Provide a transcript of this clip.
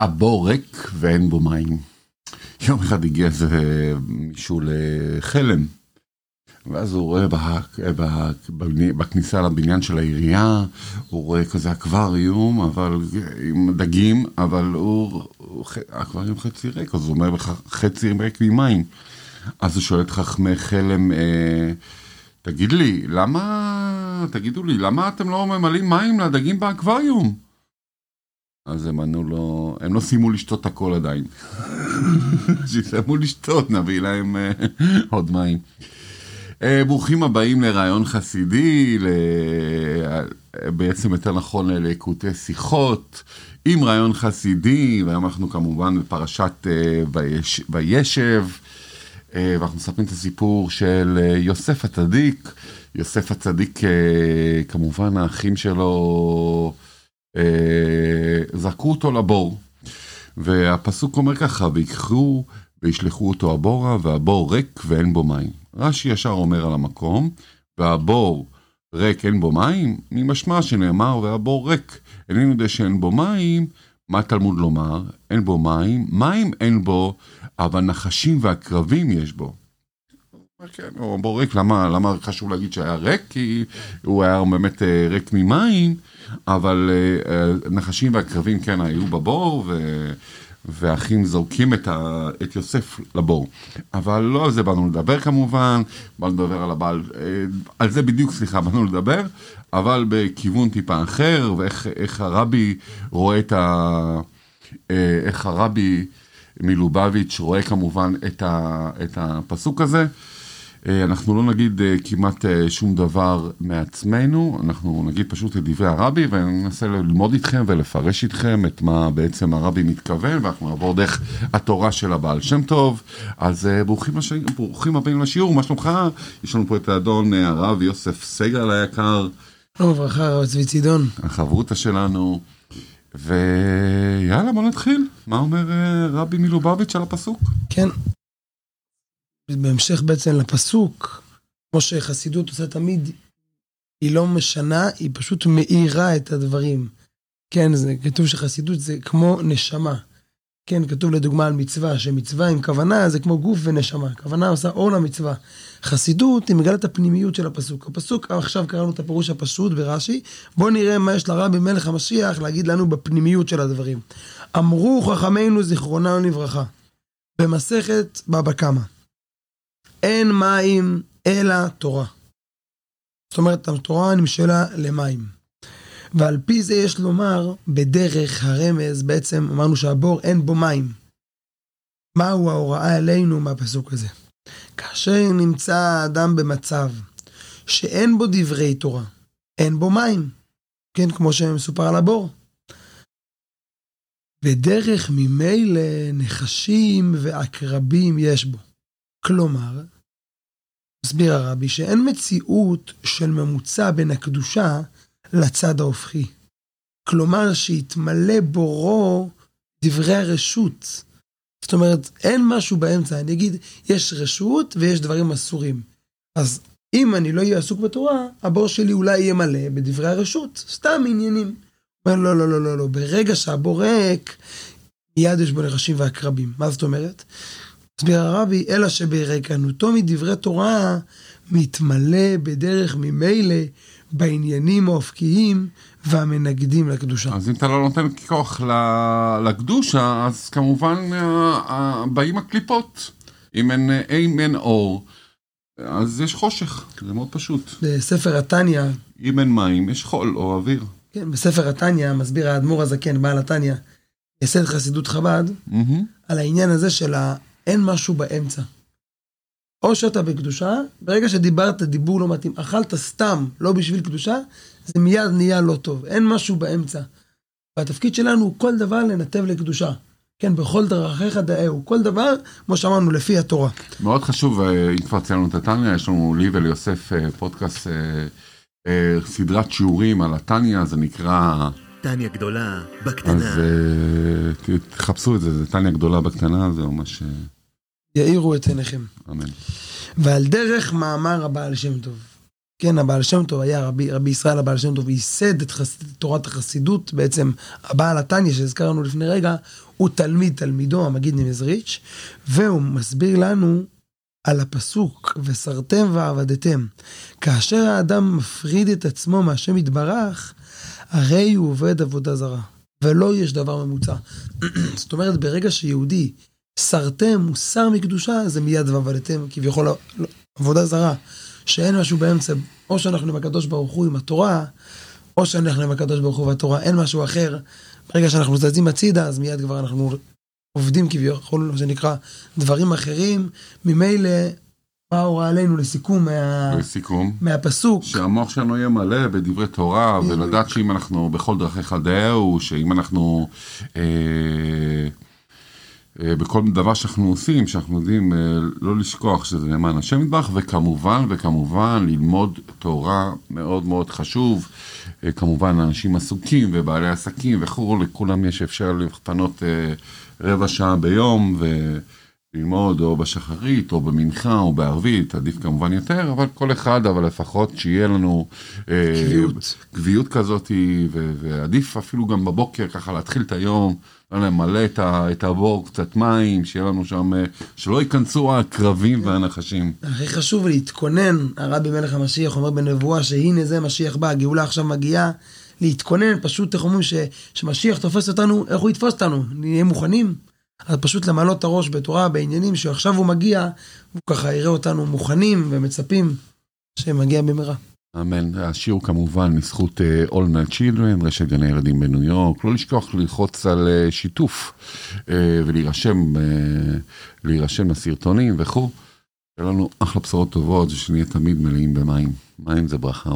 הבור ריק ואין בו מים. יום אחד הגיע איזה מישהו לחלם, ואז הוא רואה בכניסה לבניין של העירייה, הוא רואה כזה אקווריום, אבל עם דגים, אבל הוא, אקווריום חצי ריק, אז הוא אומר חצי ריק ממים. אז הוא שואל את חכמי חלם, אה, תגיד לי, למה, תגידו לי, למה אתם לא ממלאים מים לדגים באקווריום? אז הם ענו לו, הם לא סיימו לשתות הכל עדיין. שיסיימו לשתות, נביא להם אה, עוד מים. אה, ברוכים הבאים לרעיון חסידי, בעצם יותר נכון ללקוטי שיחות עם רעיון חסידי, והיום אנחנו כמובן בפרשת וישב, ואנחנו מספרים את הסיפור של יוסף הצדיק. יוסף הצדיק, כמובן האחים שלו, זרקו אותו לבור, והפסוק אומר ככה, ויקחו וישלחו אותו הבורה, והבור ריק ואין בו מים. רש"י ישר אומר על המקום, והבור ריק אין בו מים, ממשמע שנאמר, והבור ריק. איננו יודע שאין בו מים, מה תלמוד לומר? אין בו מים, מים אין בו, אבל נחשים ועקרבים יש בו. כן, הוא בור ריק, למה, למה חשוב להגיד שהיה ריק? כי הוא היה באמת ריק ממים, אבל נחשים ועקרבים כן היו בבור, ו... והאחים זורקים את, ה, את יוסף לבור. אבל לא על זה באנו לדבר כמובן, באנו לדבר על הבעל, על זה בדיוק, סליחה, באנו לדבר, אבל בכיוון טיפה אחר, ואיך הרבי רואה את ה... איך הרבי מלובביץ' רואה כמובן את, ה, את הפסוק הזה. אנחנו לא נגיד כמעט שום דבר מעצמנו, אנחנו נגיד פשוט את דברי הרבי וננסה ללמוד איתכם ולפרש איתכם את מה בעצם הרבי מתכוון, ואנחנו נעבור דרך התורה של הבעל שם טוב. אז ברוכים, הש... ברוכים הבאים לשיעור, מה שלומך? יש לנו פה את האדון הרב יוסף סגל היקר. שלום וברכה, הרב צבי צידון. החברותא שלנו. ויאללה בוא נתחיל, מה אומר רבי מלובביץ' על הפסוק? כן. בהמשך בעצם לפסוק, כמו שחסידות עושה תמיד, היא לא משנה, היא פשוט מאירה את הדברים. כן, זה כתוב שחסידות זה כמו נשמה. כן, כתוב לדוגמה על מצווה, שמצווה עם כוונה זה כמו גוף ונשמה. כוונה עושה אור למצווה. חסידות היא מגלה את הפנימיות של הפסוק. הפסוק, עכשיו קראנו את הפירוש הפשוט ברש"י, בואו נראה מה יש לרבי מלך המשיח להגיד לנו בפנימיות של הדברים. אמרו חכמינו זיכרונם לברכה, במסכת בבא קמא. אין מים אלא תורה. זאת אומרת, התורה נמשלה למים. ועל פי זה יש לומר, בדרך הרמז, בעצם אמרנו שהבור אין בו מים. מהו ההוראה אלינו מהפסוק הזה? כאשר נמצא האדם במצב שאין בו דברי תורה, אין בו מים, כן, כמו שמסופר על הבור. בדרך ממילא נחשים ועקרבים יש בו. כלומר, מסביר הרבי שאין מציאות של ממוצע בין הקדושה לצד ההופכי. כלומר שהתמלא בורו דברי הרשות. זאת אומרת, אין משהו באמצע. אני אגיד, יש רשות ויש דברים אסורים. אז אם אני לא אהיה עסוק בתורה, הבור שלי אולי יהיה מלא בדברי הרשות. סתם עניינים. אומר, לא, לא, לא, לא, לא. ברגע שהבור ריק, מיד יש בו נחשים ועקרבים. מה זאת אומרת? מסביר הרבי, אלא שבריקנותו מדברי תורה מתמלא בדרך ממילא בעניינים האופקיים והמנגדים לקדושה. אז אם אתה לא נותן כוח לקדושה, אז כמובן באים הקליפות. אם אין, אם אין אור, אז יש חושך, זה מאוד פשוט. בספר התניא... אם אין מים, יש חול או אוויר. כן, בספר התניא מסביר האדמו"ר הזקן, בעל התניא, יסד חסידות חב"ד, mm-hmm. על העניין הזה של. אין משהו באמצע. או שאתה בקדושה, ברגע שדיברת דיבור לא מתאים, אכלת סתם, לא בשביל קדושה, זה מיד נהיה לא טוב, אין משהו באמצע. והתפקיד שלנו הוא כל דבר לנתב לקדושה. כן, בכל דרכיך דאהו, כל דבר, כמו שאמרנו, לפי התורה. מאוד חשוב, אם כבר ציינו את התניא, יש לנו לי וליוסף פודקאסט, סדרת שיעורים על התניא, זה נקרא... טניה גדולה בקטנה. אז תחפשו את זה, זה טניה גדולה בקטנה, זה ממש... יאירו את עיניכם. אמן. ועל דרך מאמר הבעל שם טוב. כן, הבעל שם טוב היה רבי, רבי ישראל הבעל שם טוב, ייסד את חס, תורת החסידות, בעצם הבעל התניא שהזכרנו לפני רגע, הוא תלמיד תלמידו, המגיד ממזריץ', והוא מסביר לנו על הפסוק, וסרתם ועבדתם. כאשר האדם מפריד את עצמו מהשם יתברך, הרי הוא עובד עבודה זרה, ולא יש דבר ממוצע. זאת אומרת, ברגע שיהודי סרתם, שר מקדושה, זה מיד ועבדתם, כביכול עבודה זרה. שאין משהו באמצע, או שאנחנו עם הקדוש ברוך הוא עם התורה, או שאנחנו עם הקדוש ברוך הוא והתורה, אין משהו אחר. ברגע שאנחנו זזים הצידה, אז מיד כבר אנחנו עובדים כביכול, מה שנקרא, דברים אחרים. ממילא, מה הורה עלינו לסיכום, מה... לסיכום, מהפסוק? שהמוח שלנו יהיה מלא בדברי תורה, ולדעת שאם אנחנו בכל דרכיך דאהו, שאם אנחנו... אה, בכל דבר שאנחנו עושים, שאנחנו יודעים אה, לא לשכוח שזה למען השם יתברך, וכמובן, וכמובן ללמוד תורה מאוד מאוד חשוב. אה, כמובן, אנשים עסוקים ובעלי עסקים וכו', לכולם יש אפשר לפנות רבע שעה ביום וללמוד או בשחרית או במנחה או בערבית, עדיף כמובן יותר, אבל כל אחד, אבל לפחות שיהיה לנו קביעות, קביעות כזאת, ועדיף אפילו גם בבוקר ככה להתחיל את היום. למלא את הבור, קצת מים, שיהיה לנו שם, אה, שלא ייכנסו הקרבים והנחשים. הכי חשוב להתכונן, הרבי מלך המשיח אומר בנבואה שהנה זה משיח בא, הגאולה עכשיו מגיעה, להתכונן, פשוט איך אומרים שמשיח תופס אותנו, איך הוא יתפוס אותנו, נהיה מוכנים? אז פשוט למלא את הראש בתורה, בעניינים שעכשיו הוא מגיע, הוא ככה יראה אותנו מוכנים ומצפים שמגיע במהרה. אמן. השיר הוא כמובן מזכות uh, All Night Children, רשת גני ילדים בניו יורק. לא לשכוח ללחוץ על uh, שיתוף uh, ולהירשם להירשם לסרטונים וכו'. שיהיה לנו אחלה בשורות טובות ושנהיה תמיד מלאים במים. מים זה ברכה.